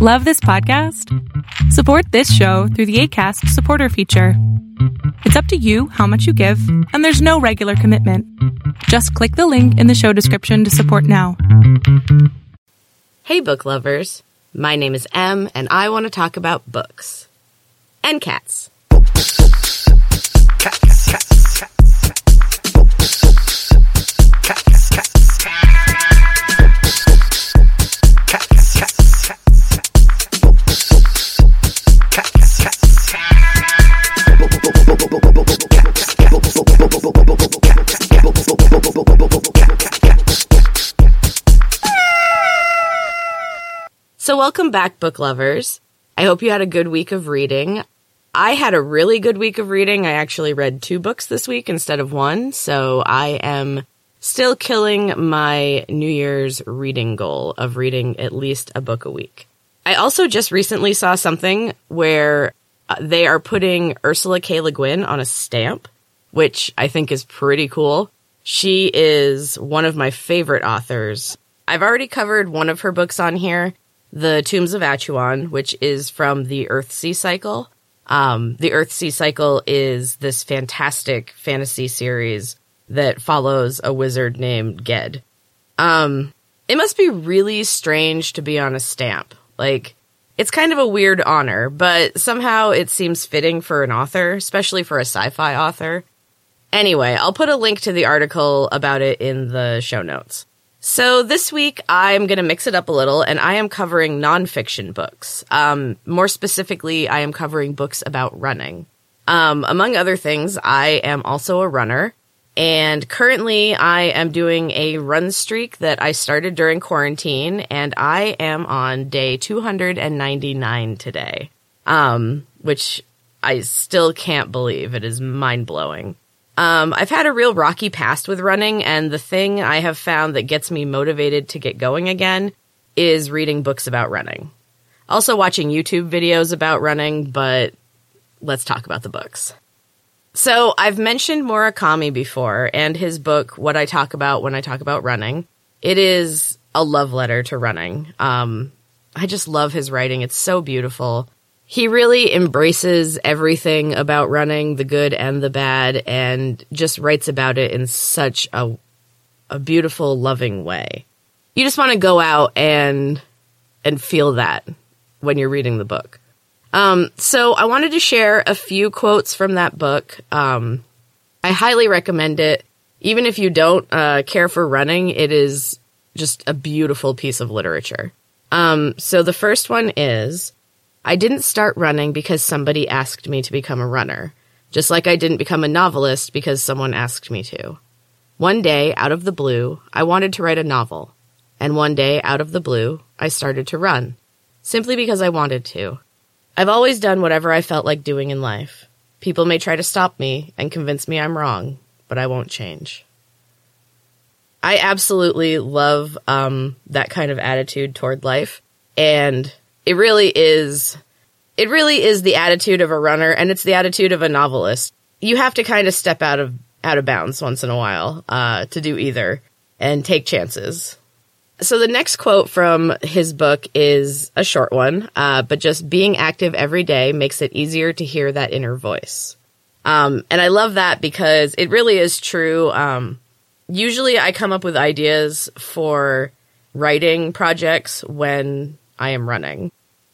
Love this podcast? Support this show through the ACAST supporter feature. It's up to you how much you give, and there's no regular commitment. Just click the link in the show description to support now. Hey, book lovers. My name is Em, and I want to talk about books and cats. So, welcome back, book lovers. I hope you had a good week of reading. I had a really good week of reading. I actually read two books this week instead of one, so I am still killing my New Year's reading goal of reading at least a book a week. I also just recently saw something where uh, they are putting Ursula K. Le Guin on a stamp, which I think is pretty cool. She is one of my favorite authors. I've already covered one of her books on here, The Tombs of Atuan, which is from the Earthsea cycle. Um, the Earthsea cycle is this fantastic fantasy series that follows a wizard named Ged. Um, it must be really strange to be on a stamp. Like, it's kind of a weird honor, but somehow it seems fitting for an author, especially for a sci fi author. Anyway, I'll put a link to the article about it in the show notes. So this week I'm going to mix it up a little and I am covering nonfiction books. Um, more specifically, I am covering books about running. Um, among other things, I am also a runner and currently I am doing a run streak that I started during quarantine and I am on day 299 today. Um, which I still can't believe. It is mind blowing. Um, I've had a real rocky past with running, and the thing I have found that gets me motivated to get going again is reading books about running. Also, watching YouTube videos about running, but let's talk about the books. So, I've mentioned Murakami before and his book, What I Talk About When I Talk About Running. It is a love letter to running. Um, I just love his writing, it's so beautiful he really embraces everything about running, the good and the bad, and just writes about it in such a a beautiful, loving way. You just want to go out and and feel that when you're reading the book. Um, so I wanted to share a few quotes from that book. Um, I highly recommend it. Even if you don't uh, care for running, it is just a beautiful piece of literature. Um, so the first one is I didn't start running because somebody asked me to become a runner, just like I didn't become a novelist because someone asked me to. One day, out of the blue, I wanted to write a novel. And one day, out of the blue, I started to run, simply because I wanted to. I've always done whatever I felt like doing in life. People may try to stop me and convince me I'm wrong, but I won't change. I absolutely love um, that kind of attitude toward life. And it really is it really is the attitude of a runner and it's the attitude of a novelist. You have to kind of step out of out of bounds once in a while uh, to do either and take chances. So the next quote from his book is a short one, uh, but just being active every day makes it easier to hear that inner voice. Um, and I love that because it really is true. Um, usually I come up with ideas for writing projects when I am running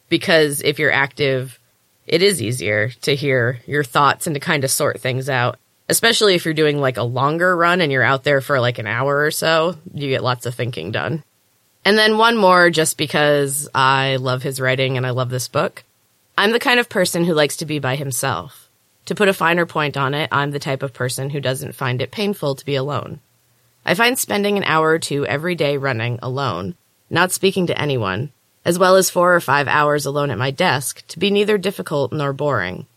because if you're active, it is easier to hear your thoughts and to kind of sort things out. Especially if you're doing like a longer run and you're out there for like an hour or so, you get lots of thinking done. And then one more just because I love his writing and I love this book. I'm the kind of person who likes to be by himself. To put a finer point on it, I'm the type of person who doesn't find it painful to be alone. I find spending an hour or two every day running alone, not speaking to anyone, as well as four or five hours alone at my desk, to be neither difficult nor boring.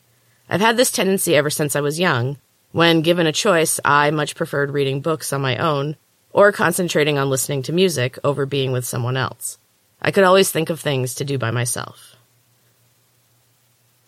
I've had this tendency ever since I was young. When given a choice, I much preferred reading books on my own or concentrating on listening to music over being with someone else. I could always think of things to do by myself.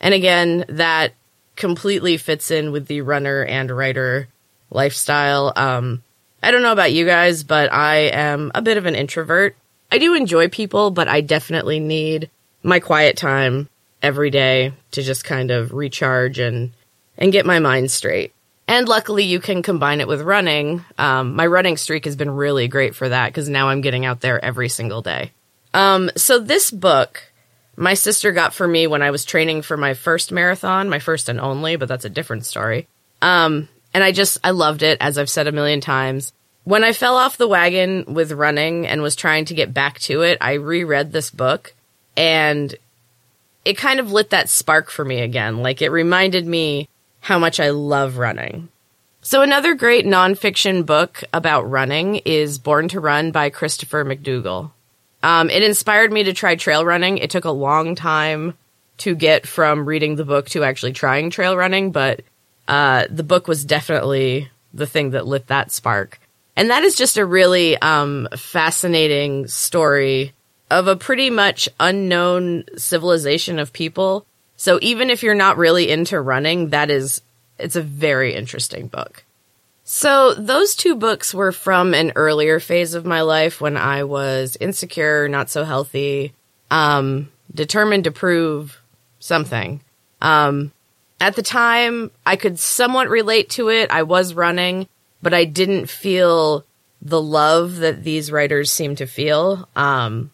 And again, that completely fits in with the runner and writer lifestyle. Um, I don't know about you guys, but I am a bit of an introvert I do enjoy people, but I definitely need my quiet time every day to just kind of recharge and and get my mind straight. And luckily, you can combine it with running. Um, my running streak has been really great for that because now I'm getting out there every single day. Um, so this book, my sister got for me when I was training for my first marathon, my first and only, but that's a different story. Um, and I just I loved it, as I've said a million times. When I fell off the wagon with running and was trying to get back to it, I reread this book and it kind of lit that spark for me again. Like it reminded me how much I love running. So, another great nonfiction book about running is Born to Run by Christopher McDougall. Um, it inspired me to try trail running. It took a long time to get from reading the book to actually trying trail running, but uh, the book was definitely the thing that lit that spark. And that is just a really um, fascinating story of a pretty much unknown civilization of people so even if you're not really into running, that is, it's a very interesting book. So those two books were from an earlier phase of my life when I was insecure, not so healthy, um, determined to prove something. Um, at the time, I could somewhat relate to it. I was running, but I didn't feel the love that these writers seem to feel. Um,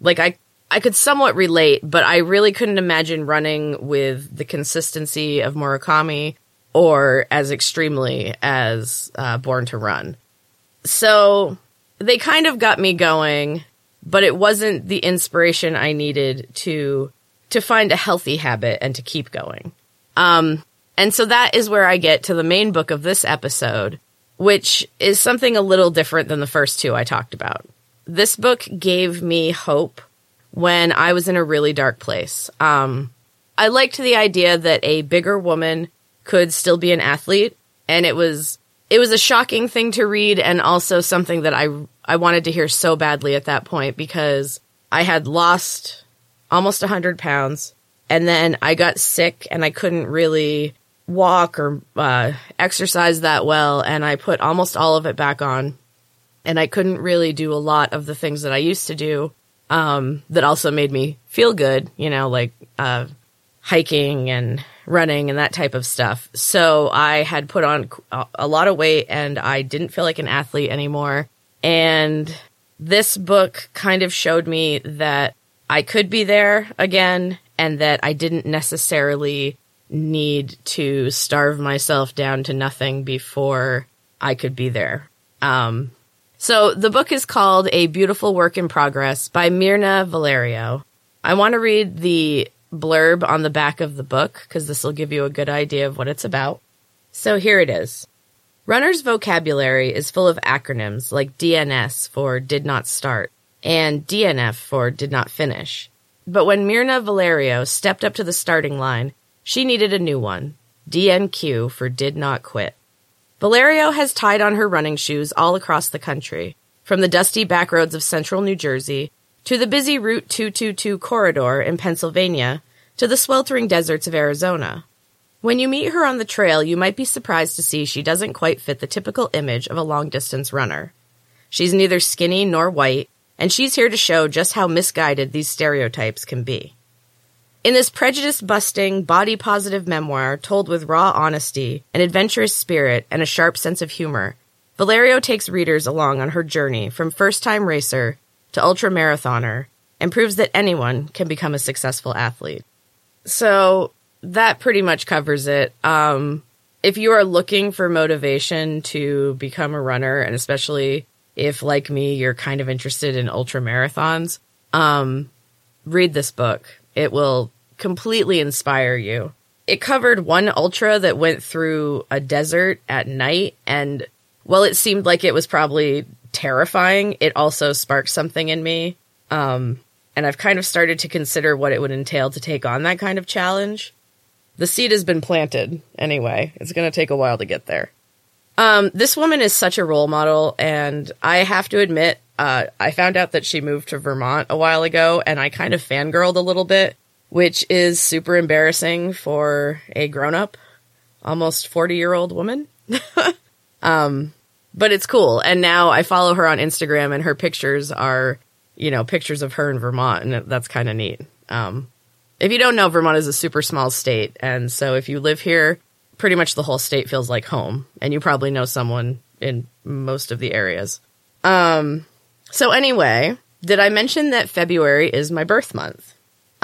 like I I could somewhat relate, but I really couldn't imagine running with the consistency of Murakami or as extremely as uh, Born to Run. So they kind of got me going, but it wasn't the inspiration I needed to to find a healthy habit and to keep going. Um, and so that is where I get to the main book of this episode, which is something a little different than the first two I talked about. This book gave me hope when I was in a really dark place. Um, I liked the idea that a bigger woman could still be an athlete, and it was it was a shocking thing to read, and also something that I I wanted to hear so badly at that point because I had lost almost hundred pounds, and then I got sick, and I couldn't really walk or uh, exercise that well, and I put almost all of it back on, and I couldn't really do a lot of the things that I used to do um, that also made me feel good, you know, like uh, hiking and running and that type of stuff. So I had put on a lot of weight and I didn't feel like an athlete anymore. And this book kind of showed me that I could be there again and that I didn't necessarily need to starve myself down to nothing before I could be there. Um, so the book is called A Beautiful Work in Progress by Mirna Valerio. I want to read the blurb on the back of the book because this will give you a good idea of what it's about. So here it is. Runner's vocabulary is full of acronyms like DNS for did not start and DNF for did not finish. But when Mirna Valerio stepped up to the starting line, she needed a new one DNQ for did not quit. Valerio has tied on her running shoes all across the country, from the dusty backroads of central New Jersey to the busy Route 222 corridor in Pennsylvania to the sweltering deserts of Arizona. When you meet her on the trail, you might be surprised to see she doesn't quite fit the typical image of a long distance runner. She's neither skinny nor white, and she's here to show just how misguided these stereotypes can be. In this prejudice busting, body positive memoir told with raw honesty, an adventurous spirit, and a sharp sense of humor, Valerio takes readers along on her journey from first time racer to ultra marathoner and proves that anyone can become a successful athlete. So that pretty much covers it. Um, if you are looking for motivation to become a runner, and especially if, like me, you're kind of interested in ultra marathons, um, read this book. It will completely inspire you. It covered one ultra that went through a desert at night, and while it seemed like it was probably terrifying, it also sparked something in me. Um, and I've kind of started to consider what it would entail to take on that kind of challenge. The seed has been planted anyway. It's going to take a while to get there. Um, this woman is such a role model, and I have to admit, uh, I found out that she moved to Vermont a while ago, and I kind of fangirled a little bit which is super embarrassing for a grown up, almost 40 year old woman. um, but it's cool. And now I follow her on Instagram and her pictures are you know, pictures of her in Vermont, and that's kind of neat. Um, if you don't know, Vermont is a super small state, and so if you live here, pretty much the whole state feels like home, and you probably know someone in most of the areas. Um, so anyway, did I mention that February is my birth month?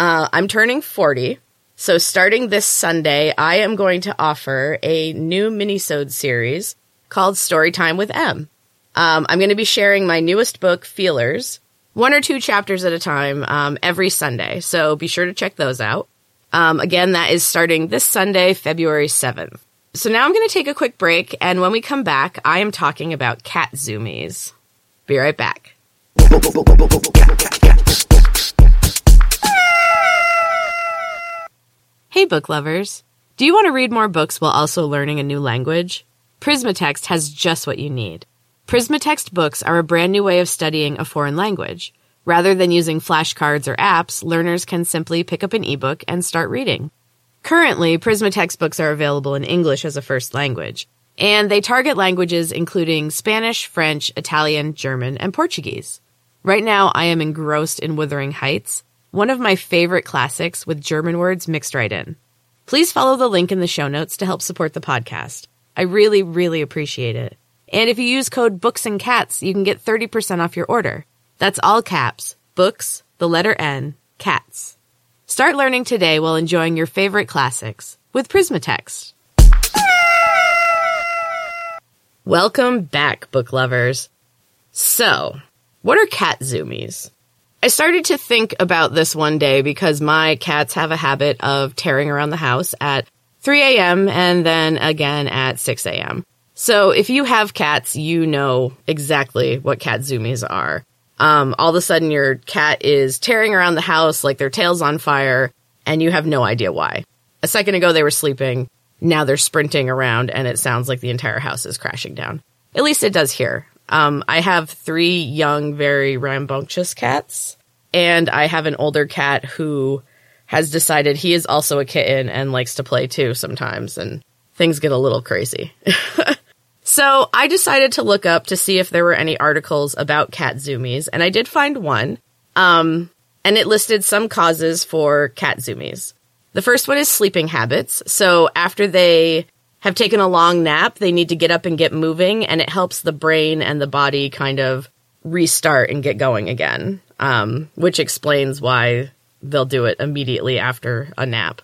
Uh, I'm turning 40. So starting this Sunday, I am going to offer a new minisode series called Storytime with Em. Um, I'm going to be sharing my newest book, Feelers, one or two chapters at a time um, every Sunday. So be sure to check those out. Um, again, that is starting this Sunday, February 7th. So now I'm going to take a quick break, and when we come back, I am talking about cat zoomies. Be right back. Hey, book lovers. Do you want to read more books while also learning a new language? Prismatext has just what you need. Prismatext books are a brand new way of studying a foreign language. Rather than using flashcards or apps, learners can simply pick up an ebook and start reading. Currently, Prismatext books are available in English as a first language, and they target languages including Spanish, French, Italian, German, and Portuguese. Right now, I am engrossed in Wuthering Heights, one of my favorite classics with German words mixed right in. Please follow the link in the show notes to help support the podcast. I really, really appreciate it. And if you use code Books and Cats, you can get 30% off your order. That's all caps. Books, the letter N, cats. Start learning today while enjoying your favorite classics with Prismatext. Welcome back, book lovers. So, what are cat zoomies? I started to think about this one day because my cats have a habit of tearing around the house at 3 a.m. and then again at 6 a.m. So if you have cats, you know exactly what cat zoomies are um, all of a sudden your cat is tearing around the house like their tail's on fire and you have no idea why. A second ago they were sleeping. Now they're sprinting around and it sounds like the entire house is crashing down. At least it does here. Um, I have three young, very rambunctious cats and I have an older cat who has decided he is also a kitten and likes to play too sometimes and things get a little crazy. So I decided to look up to see if there were any articles about cat zoomies, and I did find one. Um, and it listed some causes for cat zoomies. The first one is sleeping habits. So after they have taken a long nap, they need to get up and get moving, and it helps the brain and the body kind of restart and get going again, um, which explains why they'll do it immediately after a nap.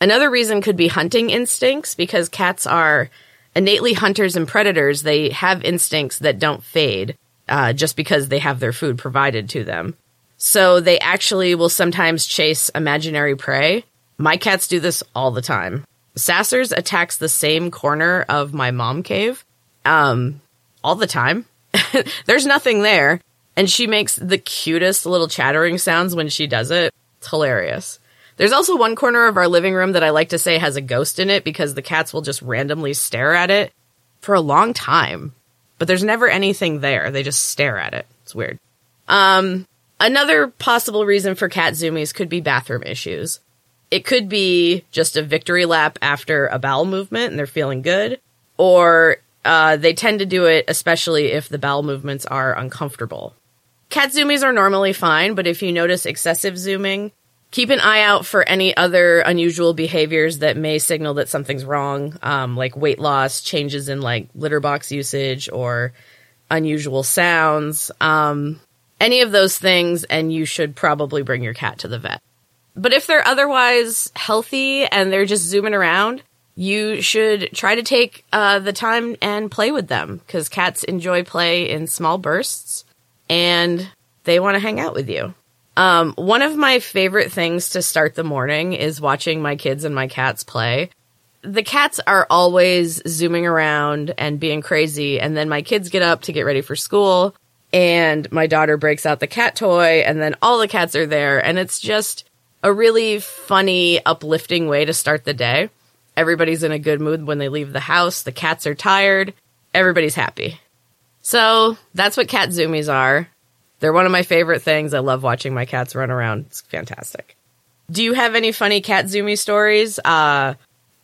Another reason could be hunting instincts because cats are innately hunters and predators, they have instincts that don't fade uh, just because they have their food provided to them. So they actually will sometimes chase imaginary prey. My cats do this all the time. Sassers attacks the same corner of my mom cave um, all the time. There's nothing there. And she makes the cutest little chattering sounds when she does it. It's hilarious. There's also one corner of our living room that I like to say has a ghost in it because the cats will just randomly stare at it for a long time. But there's never anything there. They just stare at it. It's weird. Um, another possible reason for cat zoomies could be bathroom issues. It could be just a victory lap after a bowel movement and they're feeling good, or uh, they tend to do it especially if the bowel movements are uncomfortable. Cat zoomies are normally fine, but if you notice excessive zooming, keep an eye out for any other unusual behaviors that may signal that something's wrong, um, like weight loss, changes in like litter box usage, or unusual sounds. Um, any of those things, and you should probably bring your cat to the vet. But if they're otherwise healthy and they're just zooming around, you should try to take uh, the time and play with them because cats enjoy play in small bursts and they want to hang out with you. Um, one of my favorite things to start the morning is watching my kids and my cats play. The cats are always zooming around and being crazy, and then my kids get up to get ready for school, and my daughter breaks out the cat toy, and then all the cats are there, and it's just a really funny, uplifting way to start the day. Everybody's in a good mood when they leave the house. The cats are tired. Everybody's happy. So that's what cat zoomies are. They're one of my favorite things. I love watching my cats run around. It's fantastic. Do you have any funny cat zoomy stories? Uh,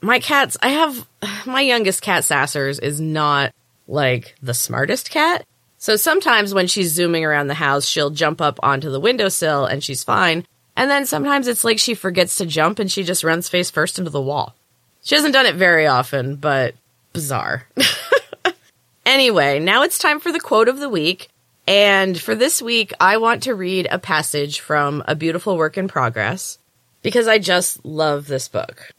my cats, I have, my youngest cat, Sassers, is not like the smartest cat. So sometimes when she's zooming around the house, she'll jump up onto the windowsill and she's fine. And then sometimes it's like she forgets to jump and she just runs face first into the wall. She hasn't done it very often, but bizarre. anyway, now it's time for the quote of the week. And for this week, I want to read a passage from A Beautiful Work in Progress because I just love this book.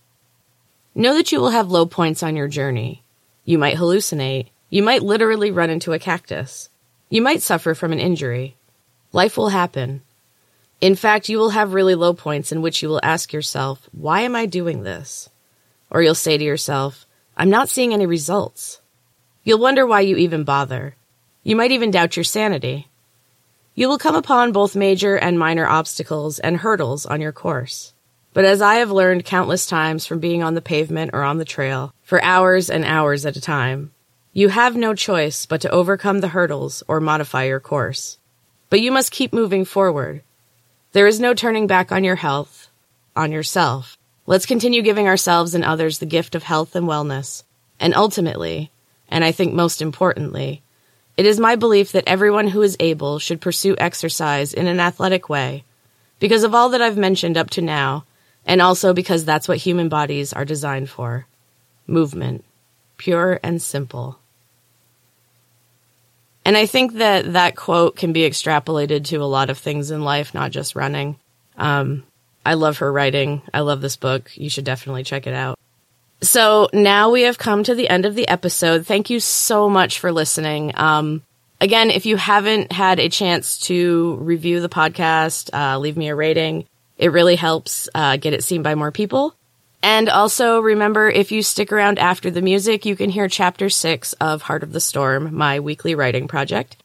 Know that you will have low points on your journey. You might hallucinate. You might literally run into a cactus. You might suffer from an injury. Life will happen. In fact, you will have really low points in which you will ask yourself, why am I doing this? Or you'll say to yourself, I'm not seeing any results. You'll wonder why you even bother. You might even doubt your sanity. You will come upon both major and minor obstacles and hurdles on your course. But as I have learned countless times from being on the pavement or on the trail, for hours and hours at a time, you have no choice but to overcome the hurdles or modify your course. But you must keep moving forward. There is no turning back on your health, on yourself. Let's continue giving ourselves and others the gift of health and wellness. And ultimately, and I think most importantly, it is my belief that everyone who is able should pursue exercise in an athletic way because of all that I've mentioned up to now, and also because that's what human bodies are designed for movement, pure and simple. And I think that that quote can be extrapolated to a lot of things in life, not just running. Um, I love her writing. I love this book. You should definitely check it out. So now we have come to the end of the episode. Thank you so much for listening. Um, again, if you haven't had a chance to review the podcast, uh, leave me a rating. It really helps uh, get it seen by more people. And also remember, if you stick around after the music, you can hear chapter six of Heart of the Storm, my weekly writing project.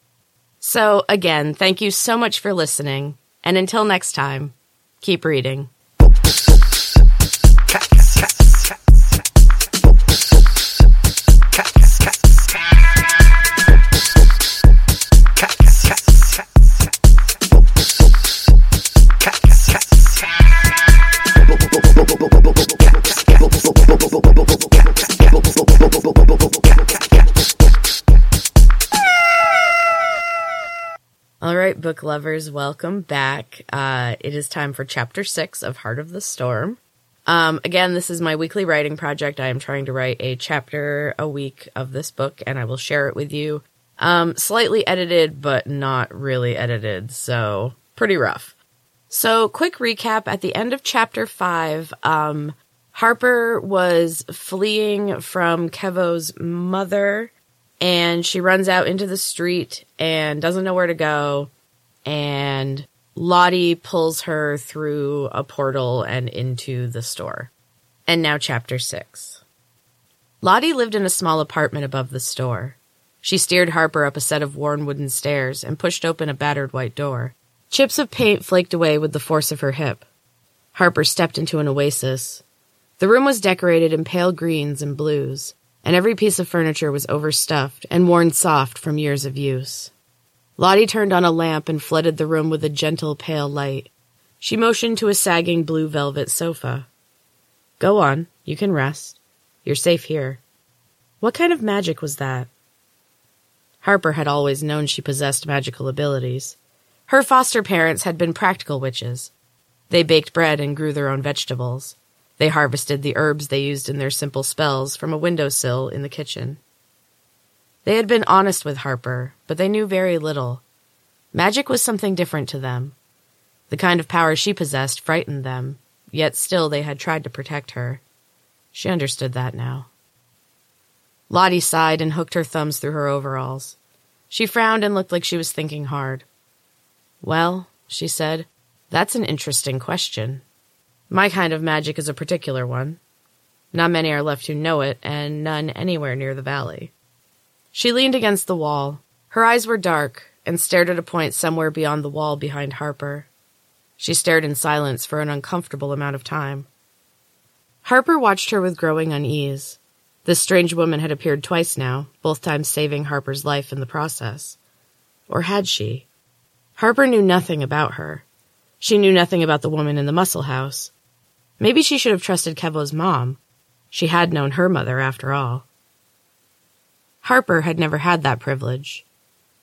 So again, thank you so much for listening. And until next time, keep reading. Book lovers, welcome back. Uh, it is time for chapter six of Heart of the Storm. Um, again, this is my weekly writing project. I am trying to write a chapter a week of this book, and I will share it with you. Um, slightly edited, but not really edited, so pretty rough. So, quick recap at the end of chapter five, um, Harper was fleeing from Kevo's mother and she runs out into the street and doesn't know where to go. And Lottie pulls her through a portal and into the store. And now, chapter six. Lottie lived in a small apartment above the store. She steered Harper up a set of worn wooden stairs and pushed open a battered white door. Chips of paint flaked away with the force of her hip. Harper stepped into an oasis. The room was decorated in pale greens and blues and every piece of furniture was overstuffed and worn soft from years of use. Lottie turned on a lamp and flooded the room with a gentle, pale light. She motioned to a sagging blue velvet sofa. Go on, you can rest. You're safe here. What kind of magic was that? Harper had always known she possessed magical abilities. Her foster parents had been practical witches. They baked bread and grew their own vegetables. They harvested the herbs they used in their simple spells from a windowsill in the kitchen. They had been honest with Harper, but they knew very little. Magic was something different to them. The kind of power she possessed frightened them, yet still they had tried to protect her. She understood that now. Lottie sighed and hooked her thumbs through her overalls. She frowned and looked like she was thinking hard. Well, she said, that's an interesting question. My kind of magic is a particular one. Not many are left who know it, and none anywhere near the valley. She leaned against the wall. Her eyes were dark and stared at a point somewhere beyond the wall behind Harper. She stared in silence for an uncomfortable amount of time. Harper watched her with growing unease. This strange woman had appeared twice now, both times saving Harper's life in the process. Or had she? Harper knew nothing about her. She knew nothing about the woman in the muscle house. Maybe she should have trusted Kevo's mom. She had known her mother, after all. Harper had never had that privilege.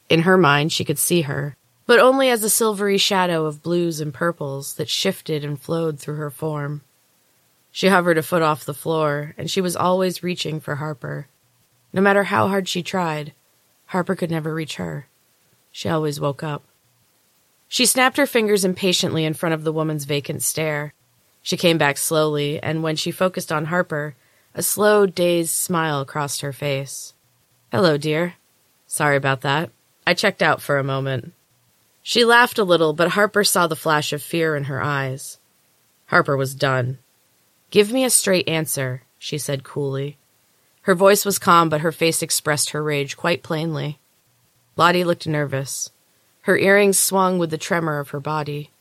In her mind, she could see her, but only as a silvery shadow of blues and purples that shifted and flowed through her form. She hovered a foot off the floor, and she was always reaching for Harper. No matter how hard she tried, Harper could never reach her. She always woke up. She snapped her fingers impatiently in front of the woman's vacant stare. She came back slowly, and when she focused on Harper, a slow, dazed smile crossed her face. Hello, dear. Sorry about that. I checked out for a moment. She laughed a little, but Harper saw the flash of fear in her eyes. Harper was done. Give me a straight answer, she said coolly. Her voice was calm, but her face expressed her rage quite plainly. Lottie looked nervous. Her earrings swung with the tremor of her body.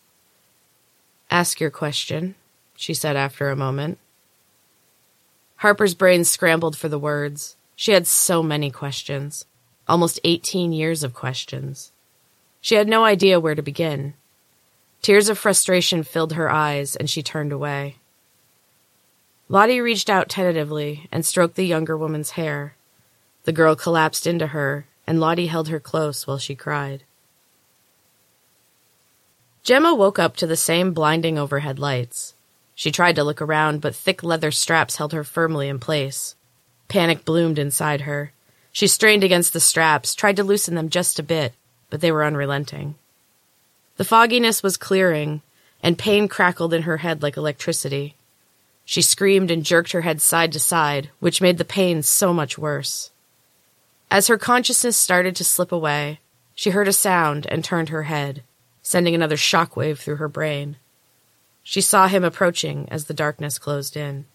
Ask your question, she said after a moment. Harper's brain scrambled for the words. She had so many questions, almost 18 years of questions. She had no idea where to begin. Tears of frustration filled her eyes, and she turned away. Lottie reached out tentatively and stroked the younger woman's hair. The girl collapsed into her, and Lottie held her close while she cried. Gemma woke up to the same blinding overhead lights. She tried to look around, but thick leather straps held her firmly in place. Panic bloomed inside her. She strained against the straps, tried to loosen them just a bit, but they were unrelenting. The fogginess was clearing, and pain crackled in her head like electricity. She screamed and jerked her head side to side, which made the pain so much worse. As her consciousness started to slip away, she heard a sound and turned her head sending another shockwave through her brain. She saw him approaching as the darkness closed in.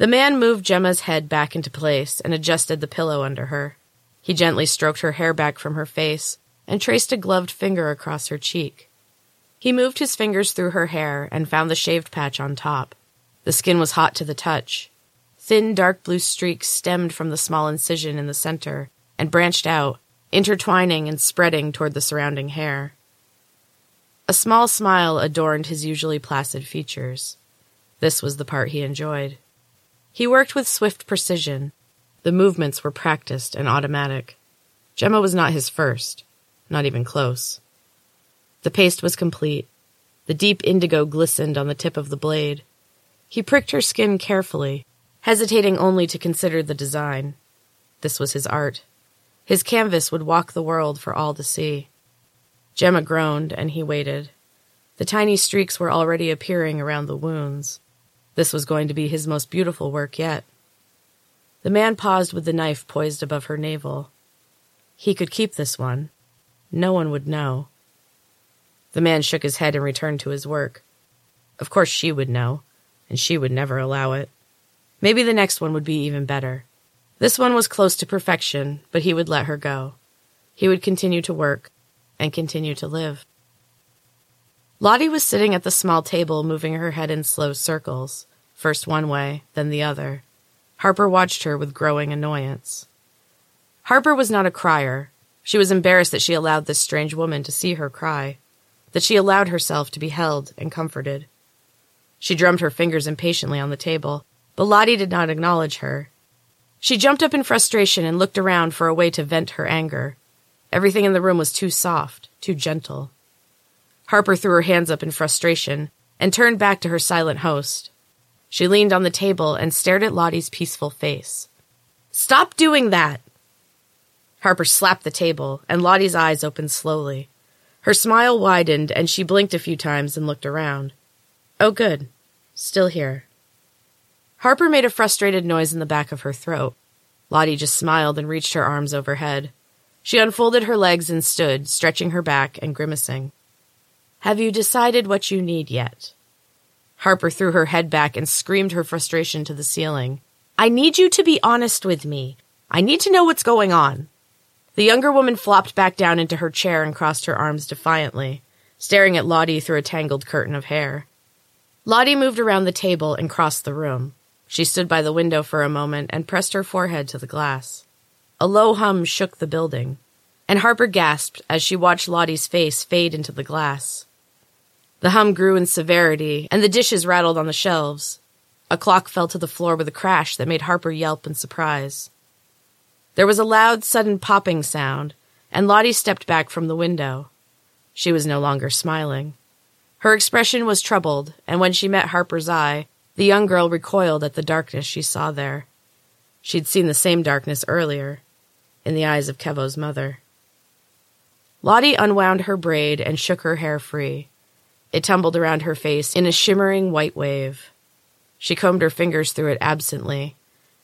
The man moved Gemma's head back into place and adjusted the pillow under her. He gently stroked her hair back from her face and traced a gloved finger across her cheek. He moved his fingers through her hair and found the shaved patch on top. The skin was hot to the touch. Thin dark blue streaks stemmed from the small incision in the center and branched out, intertwining and spreading toward the surrounding hair. A small smile adorned his usually placid features. This was the part he enjoyed. He worked with swift precision. The movements were practiced and automatic. Gemma was not his first, not even close. The paste was complete. The deep indigo glistened on the tip of the blade. He pricked her skin carefully, hesitating only to consider the design. This was his art. His canvas would walk the world for all to see. Gemma groaned, and he waited. The tiny streaks were already appearing around the wounds. This was going to be his most beautiful work yet. The man paused with the knife poised above her navel. He could keep this one. No one would know. The man shook his head and returned to his work. Of course she would know, and she would never allow it. Maybe the next one would be even better. This one was close to perfection, but he would let her go. He would continue to work, and continue to live. Lottie was sitting at the small table, moving her head in slow circles, first one way, then the other. Harper watched her with growing annoyance. Harper was not a crier. She was embarrassed that she allowed this strange woman to see her cry, that she allowed herself to be held and comforted. She drummed her fingers impatiently on the table, but Lottie did not acknowledge her. She jumped up in frustration and looked around for a way to vent her anger. Everything in the room was too soft, too gentle. Harper threw her hands up in frustration and turned back to her silent host. She leaned on the table and stared at Lottie's peaceful face. Stop doing that! Harper slapped the table, and Lottie's eyes opened slowly. Her smile widened, and she blinked a few times and looked around. Oh, good. Still here. Harper made a frustrated noise in the back of her throat. Lottie just smiled and reached her arms overhead. She unfolded her legs and stood, stretching her back and grimacing. Have you decided what you need yet? Harper threw her head back and screamed her frustration to the ceiling. I need you to be honest with me. I need to know what's going on. The younger woman flopped back down into her chair and crossed her arms defiantly, staring at Lottie through a tangled curtain of hair. Lottie moved around the table and crossed the room. She stood by the window for a moment and pressed her forehead to the glass. A low hum shook the building, and Harper gasped as she watched Lottie's face fade into the glass. The hum grew in severity, and the dishes rattled on the shelves. A clock fell to the floor with a crash that made Harper yelp in surprise. There was a loud, sudden popping sound, and Lottie stepped back from the window. She was no longer smiling. Her expression was troubled, and when she met Harper's eye, the young girl recoiled at the darkness she saw there. She'd seen the same darkness earlier, in the eyes of Kevo's mother. Lottie unwound her braid and shook her hair free. It tumbled around her face in a shimmering white wave. She combed her fingers through it absently.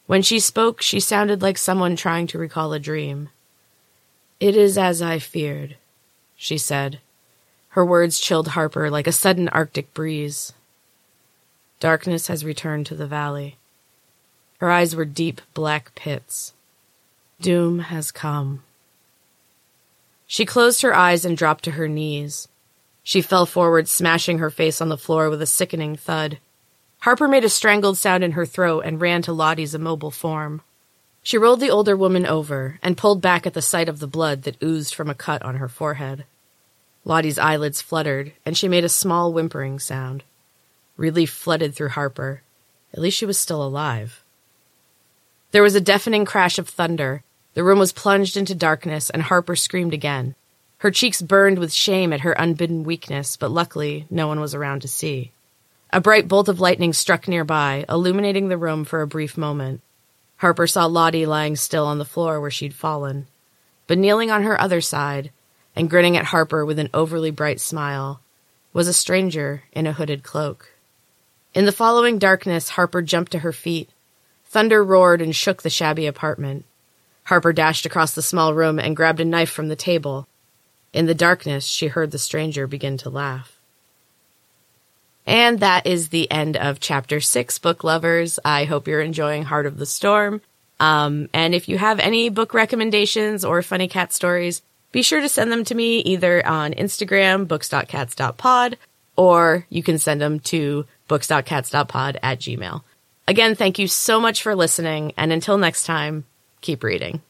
When she spoke, she sounded like someone trying to recall a dream. It is as I feared, she said. Her words chilled Harper like a sudden Arctic breeze. Darkness has returned to the valley. Her eyes were deep black pits. Doom has come. She closed her eyes and dropped to her knees. She fell forward, smashing her face on the floor with a sickening thud. Harper made a strangled sound in her throat and ran to Lottie's immobile form. She rolled the older woman over and pulled back at the sight of the blood that oozed from a cut on her forehead. Lottie's eyelids fluttered, and she made a small whimpering sound. Relief flooded through Harper. At least she was still alive. There was a deafening crash of thunder. The room was plunged into darkness, and Harper screamed again. Her cheeks burned with shame at her unbidden weakness, but luckily no one was around to see. A bright bolt of lightning struck nearby, illuminating the room for a brief moment. Harper saw Lottie lying still on the floor where she'd fallen. But kneeling on her other side, and grinning at Harper with an overly bright smile, was a stranger in a hooded cloak. In the following darkness, Harper jumped to her feet. Thunder roared and shook the shabby apartment. Harper dashed across the small room and grabbed a knife from the table. In the darkness, she heard the stranger begin to laugh. And that is the end of chapter six, book lovers. I hope you're enjoying Heart of the Storm. Um, and if you have any book recommendations or funny cat stories, be sure to send them to me either on Instagram, books.cats.pod, or you can send them to books.cats.pod at gmail. Again, thank you so much for listening, and until next time, keep reading.